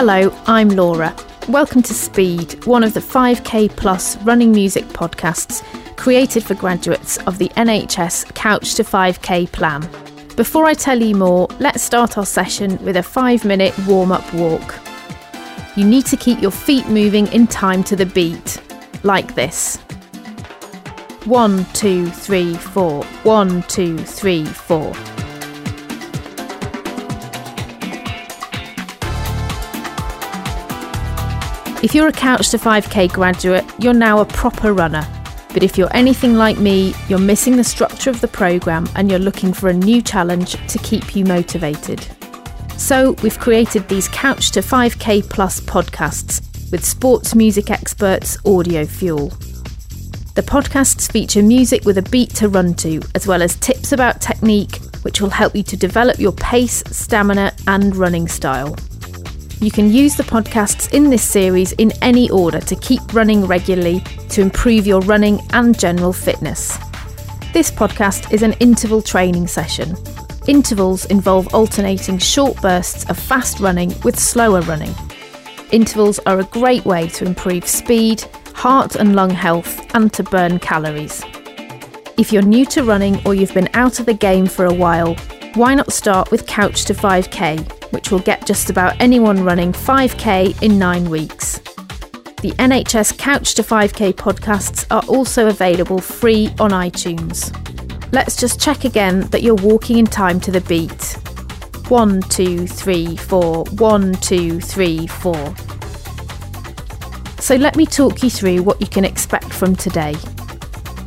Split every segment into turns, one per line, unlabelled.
Hello, I'm Laura. Welcome to Speed, one of the 5K plus running music podcasts created for graduates of the NHS Couch to 5K plan. Before I tell you more, let's start our session with a five minute warm up walk. You need to keep your feet moving in time to the beat, like this. One, two, three, four. One, two, three, four. If you're a Couch to 5K graduate, you're now a proper runner. But if you're anything like me, you're missing the structure of the programme and you're looking for a new challenge to keep you motivated. So, we've created these Couch to 5K Plus podcasts with sports music experts Audio Fuel. The podcasts feature music with a beat to run to, as well as tips about technique, which will help you to develop your pace, stamina, and running style. You can use the podcasts in this series in any order to keep running regularly to improve your running and general fitness. This podcast is an interval training session. Intervals involve alternating short bursts of fast running with slower running. Intervals are a great way to improve speed, heart and lung health, and to burn calories. If you're new to running or you've been out of the game for a while, why not start with Couch to 5K which will get just about anyone running 5k in nine weeks. The NHS Couch to 5k podcasts are also available free on iTunes. Let's just check again that you're walking in time to the beat. One, two, three, four, one, two, three, four. So let me talk you through what you can expect from today.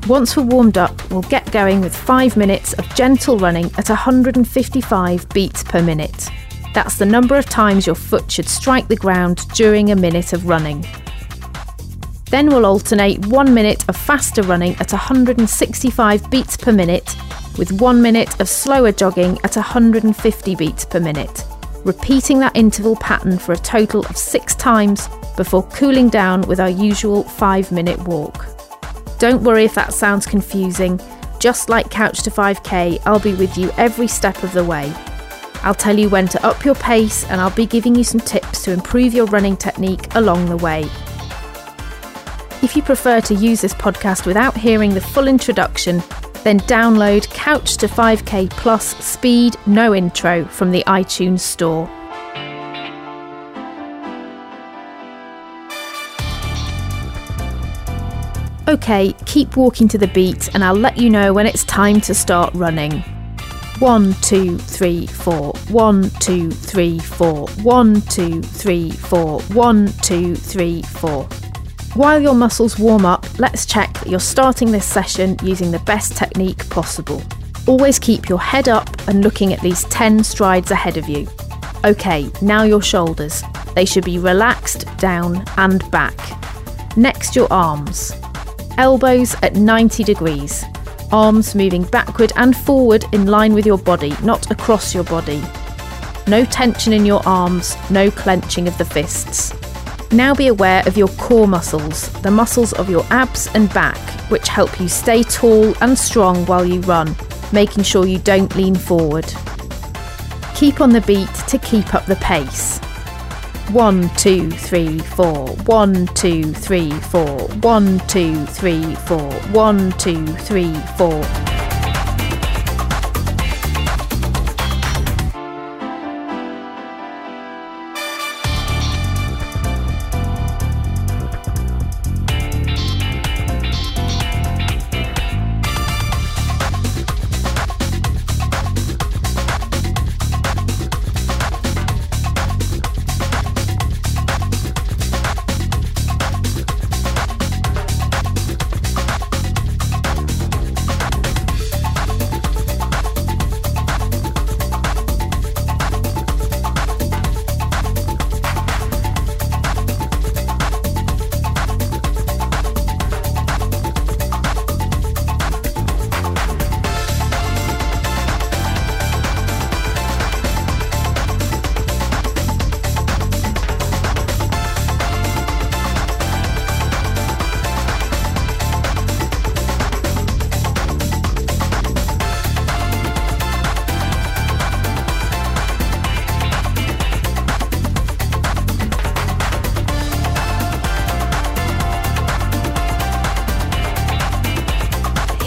Once we're warmed up, we'll get going with five minutes of gentle running at 155 beats per minute. That's the number of times your foot should strike the ground during a minute of running. Then we'll alternate one minute of faster running at 165 beats per minute with one minute of slower jogging at 150 beats per minute, repeating that interval pattern for a total of six times before cooling down with our usual five minute walk. Don't worry if that sounds confusing, just like Couch to 5K, I'll be with you every step of the way. I'll tell you when to up your pace and I'll be giving you some tips to improve your running technique along the way. If you prefer to use this podcast without hearing the full introduction, then download Couch to 5K Plus Speed No Intro from the iTunes Store. Okay, keep walking to the beat and I'll let you know when it's time to start running. One, two, three, four. One, two, three, four. One, two, three, four. One, two, three, four. While your muscles warm up, let's check that you're starting this session using the best technique possible. Always keep your head up and looking at least 10 strides ahead of you. Okay, now your shoulders. They should be relaxed down and back. Next, your arms. Elbows at 90 degrees arms moving backward and forward in line with your body, not across your body. No tension in your arms, no clenching of the fists. Now be aware of your core muscles, the muscles of your abs and back, which help you stay tall and strong while you run, making sure you don't lean forward. Keep on the beat to keep up the pace. One, two, three, four. One, two, three, four. One, two, three, four. One, two, three, four.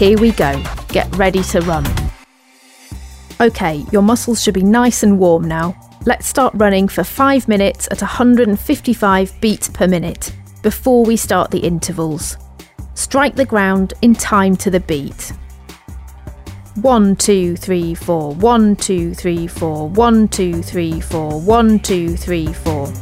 Here we go. Get ready to run. Okay, your muscles should be nice and warm now. Let's start running for 5 minutes at 155 beats per minute before we start the intervals. Strike the ground in time to the beat. One, two, three, four, one, two, three, four, one, two, three, four, one, two, three, four.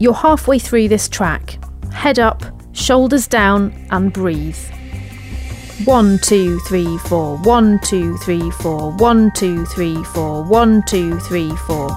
You're halfway through this track. Head up, shoulders down, and breathe. One, two, three, four. One, two, three, four. One, two, three, four. One, two, three, four.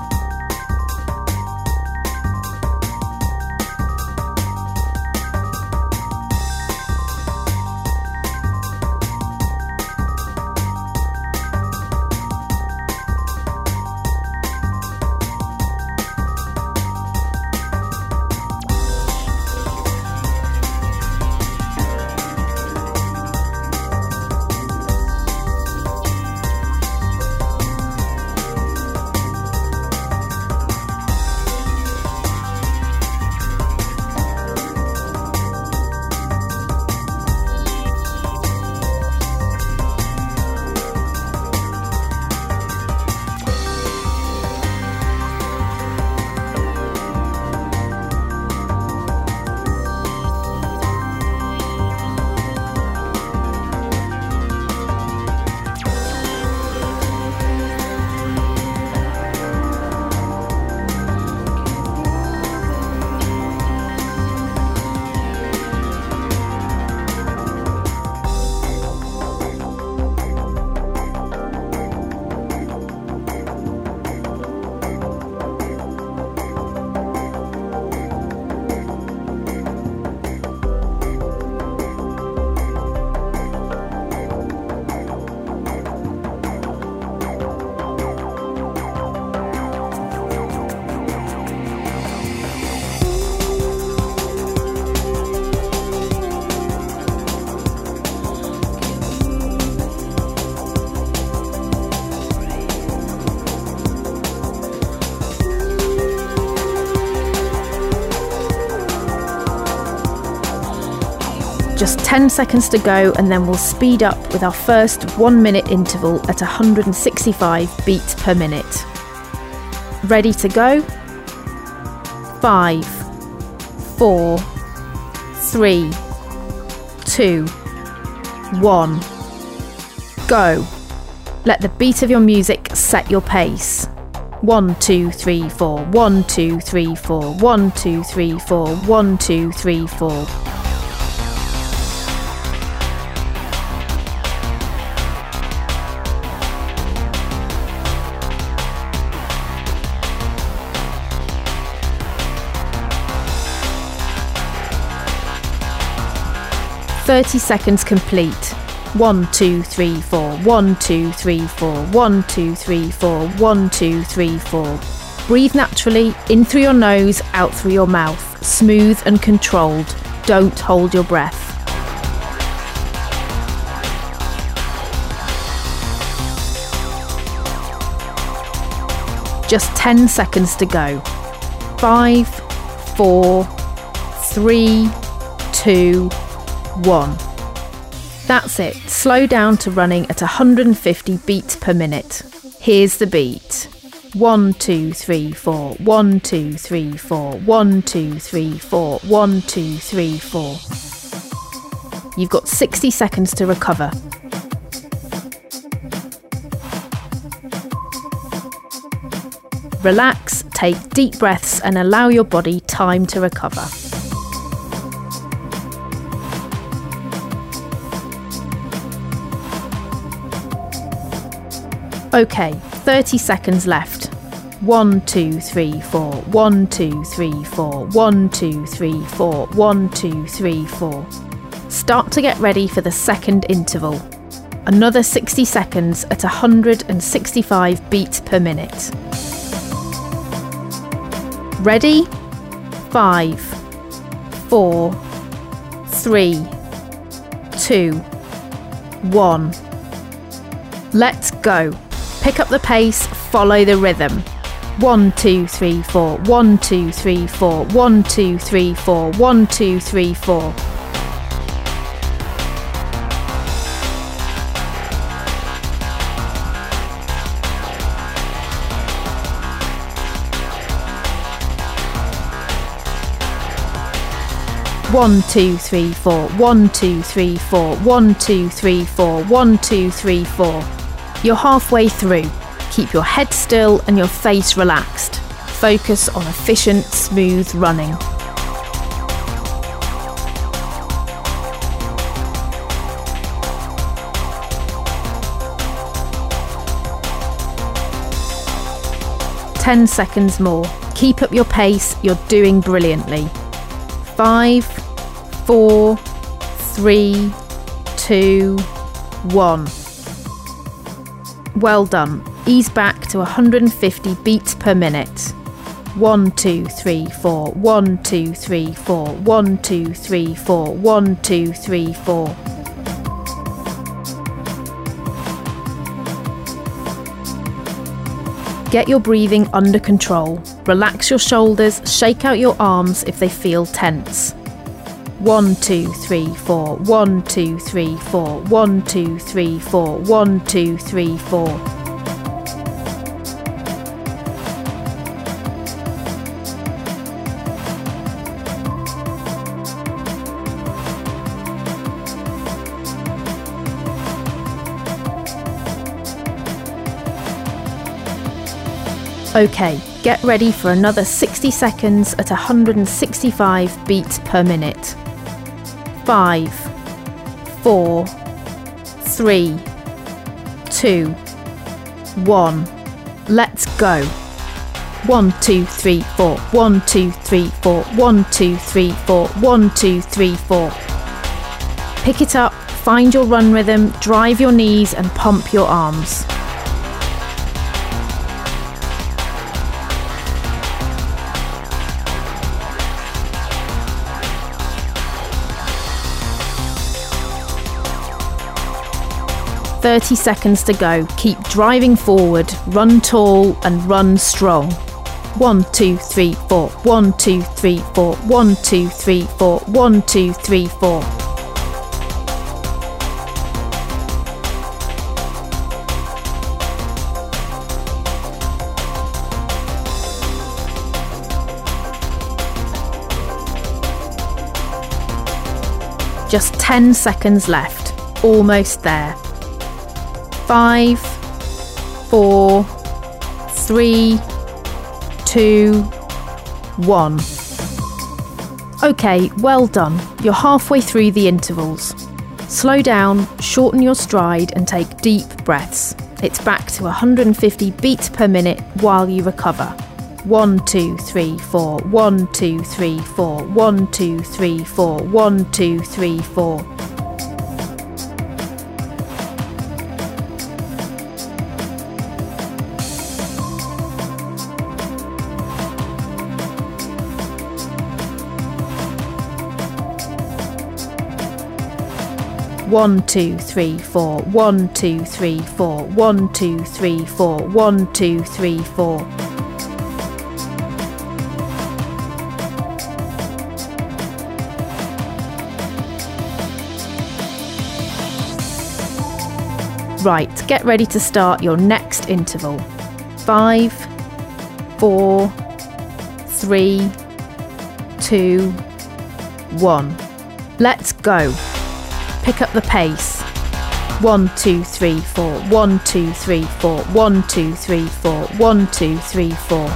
10 seconds to go, and then we'll speed up with our first one minute interval at 165 beats per minute. Ready to go? Five, four, three, two, one. Go. Let the beat of your music set your pace. One, two, three, four. One, two, three, four. One, two, three, four. One, two, three, four. 30 seconds complete. 1, 2, 3, 4, 1, 2, 3, 4, 1, 2, 3, 4, 1, 2, 3, 4. Breathe naturally, in through your nose, out through your mouth, smooth and controlled. Don't hold your breath. Just 10 seconds to go. 5, 4, 3, 2, one. That's it. Slow down to running at 150 beats per minute. Here's the beat. One, two, three, four. One, two, three, four. One, two, three, four. One, two, three, four. You've got 60 seconds to recover. Relax, take deep breaths, and allow your body time to recover. Okay, 30 seconds left. One, two, three, four. One, two, three, four. One, two, three, four. One, two, three, four. Start to get ready for the second interval. Another 60 seconds at 165 beats per minute. Ready? Five, four, three, two, one. Let's go. Pick up the pace, follow the rhythm. One, two, three, four. One, two, three, four. One, two, three, four. One, two, three, four. One, two, three, four. One, two, three, four. One, two, three, four. One, two, three, four. You're halfway through. Keep your head still and your face relaxed. Focus on efficient, smooth running. Ten seconds more. Keep up your pace, you're doing brilliantly. Five, four, three, two, one. Well done. Ease back to 150 beats per minute. One, two, three, four. One, two, three, four. One, two, three, four. One, two, three, four. Get your breathing under control. Relax your shoulders, shake out your arms if they feel tense. One, two, three, four. One, two, three, four. One, two, three, four. One, two, three, four. Okay, get ready for another 60 seconds at 165 beats per minute. Five, four, three, two, one. Let's go. One, two, three, four. One, two, three, four. One, two, three, four. One, two, three, four. Pick it up, find your run rhythm, drive your knees, and pump your arms. Thirty seconds to go. Keep driving forward, run tall, and run strong. One, two, three, four. One, two, three, four. One, two, three, four. One, two, three, four. Just 10 seconds left. Almost there. Five, four, three, two, one. Okay, well done. You're halfway through the intervals. Slow down, shorten your stride, and take deep breaths. It's back to 150 beats per minute while you recover. One, two, three, four, one, two, three, four, one, two, three, four, one, two, three, four. One, two, three, four, one, two, three, four, one, two, three, four, one, two, three, four. Right, get ready to start your next interval. Five, four, three, two, one. Let's go. Pick up the pace. One, two, three, four. One, two, three, four. One, two, three, four. One, two, three, four.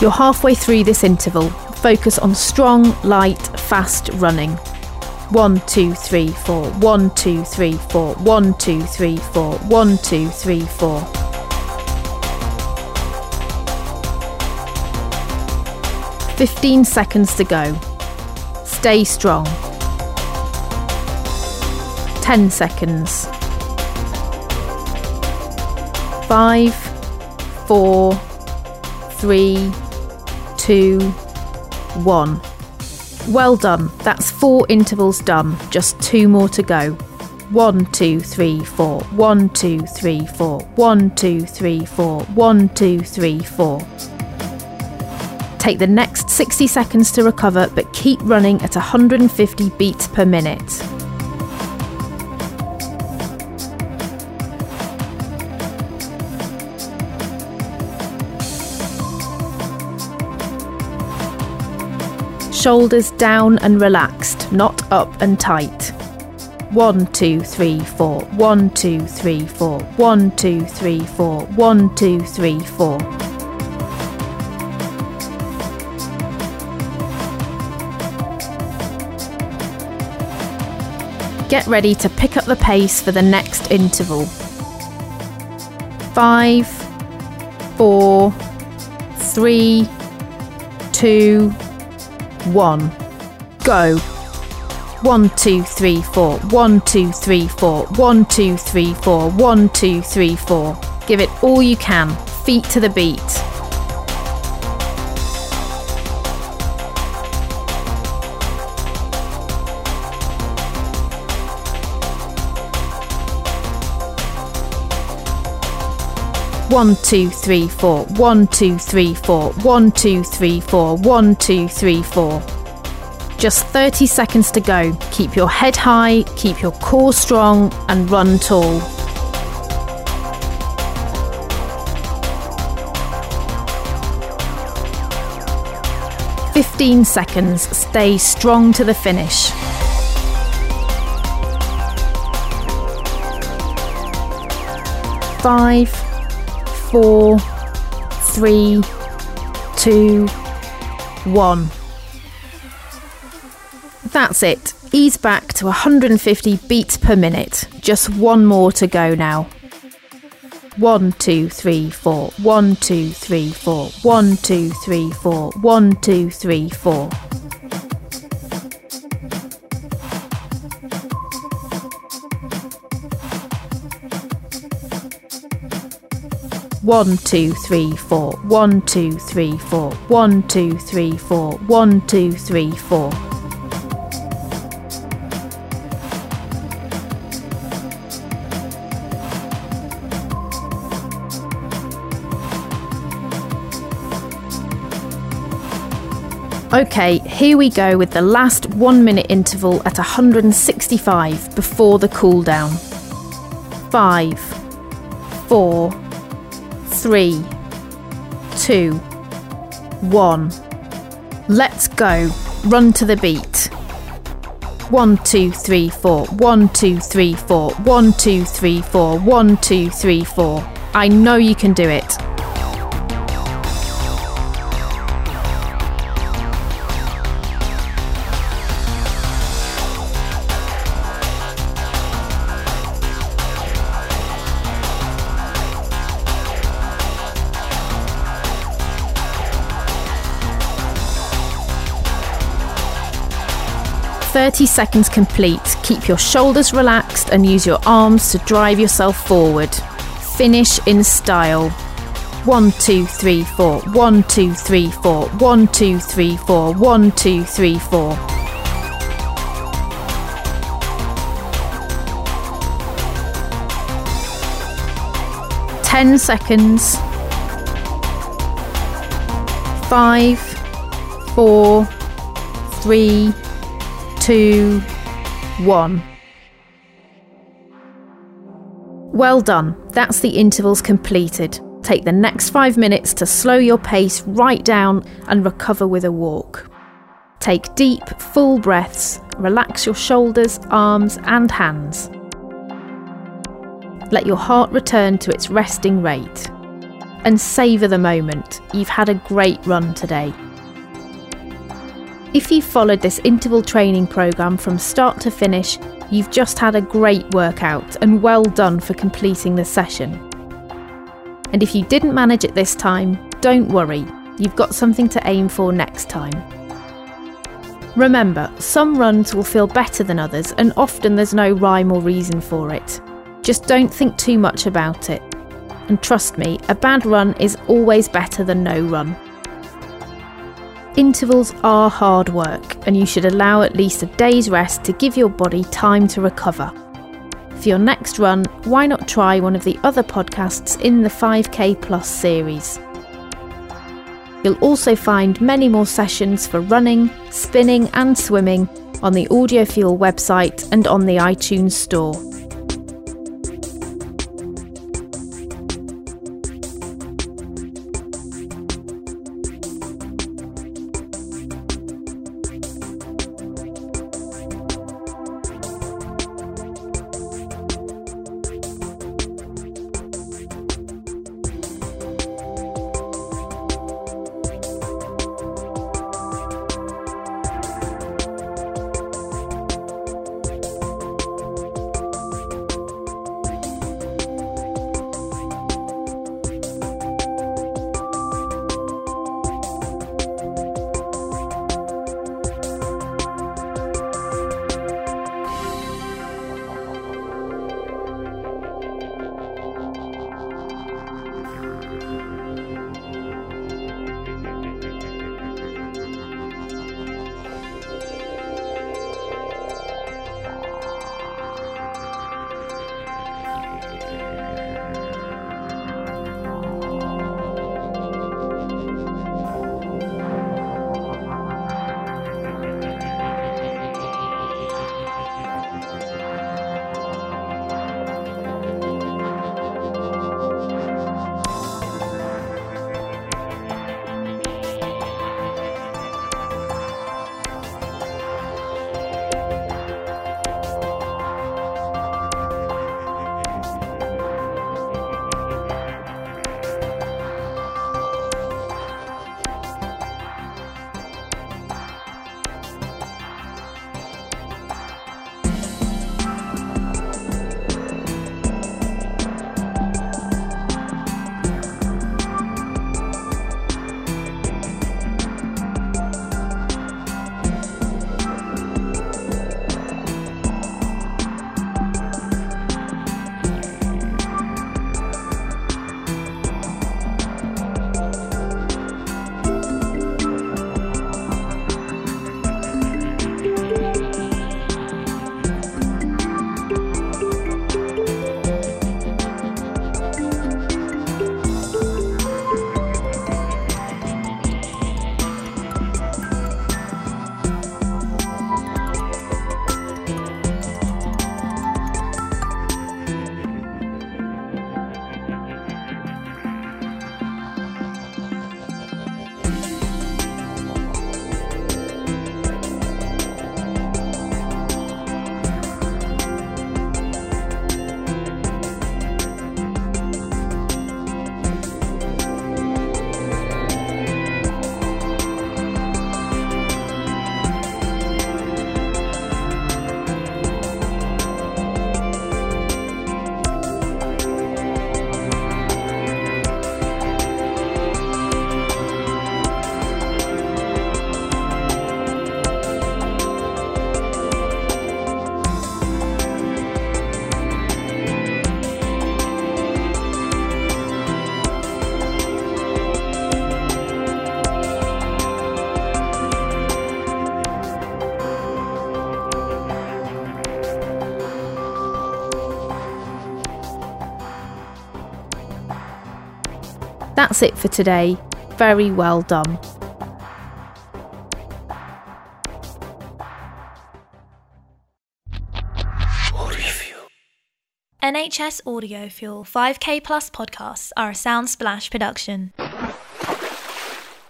You're halfway through this interval. Focus on strong, light, fast running. One, two, three, four. One, two, three, four. One, two, three, four. One, two, three, four. Fifteen seconds to go. Stay strong. Ten seconds. Five, four, three, two, one. Well done. That's four intervals done. Just two more to go. One, two, three, four. One, two, three, four. One, two, three, four. One, two, three, four. Take the next 60 seconds to recover, but keep running at 150 beats per minute. Shoulders down and relaxed, not up and tight. One, two, three, four. One, two, three, four. One, two, three, four. One, two, three, four. Get ready to pick up the pace for the next interval. Five, four, three, two, one. Go. One, two, three, four. One, two, three, four. One, two, three, four. One, two, three, four. Give it all you can. Feet to the beat. One, two, three, four. One, two, three, four. One, two, three, four. One, two, three, four. Just 30 seconds to go. Keep your head high, keep your core strong, and run tall. Fifteen seconds. Stay strong to the finish. Five, four, three, two, one. That's it. Ease back to 150 beats per minute. Just one more to go now. One, two, three, four. One, two, three, four. One, two, three, four. One, two, three, four. One, two, three, four. One, two, three, four. One, two, three, four. One, two, three, four. Okay, here we go with the last one minute interval at 165 before the cool down. Five, four, three, two, one. Let's go. Run to the beat. One, two, three, four. One, two, three, four. One, two, three, four. One, two, three, four. I know you can do it. Thirty seconds complete. Keep your shoulders relaxed and use your arms to drive yourself forward. Finish in style. One, two, three, four. One, two, three, four. One, two, three, four. One, two, three, four. Ten seconds. Five, four, three, two, one. Well done, that's the intervals completed. Take the next five minutes to slow your pace right down and recover with a walk. Take deep, full breaths, relax your shoulders, arms, and hands. Let your heart return to its resting rate. And savour the moment. You've had a great run today. If you've followed this interval training programme from start to finish, you've just had a great workout and well done for completing the session. And if you didn't manage it this time, don't worry, you've got something to aim for next time. Remember, some runs will feel better than others, and often there's no rhyme or reason for it. Just don't think too much about it. And trust me, a bad run is always better than no run. Intervals are hard work, and you should allow at least a day's rest to give your body time to recover. For your next run, why not try one of the other podcasts in the 5K Plus series? You'll also find many more sessions for running, spinning, and swimming on the Audiofuel website and on the iTunes Store. That's it for today. Very well done.
NHS Audio Fuel 5K Plus podcasts are a Soundsplash production.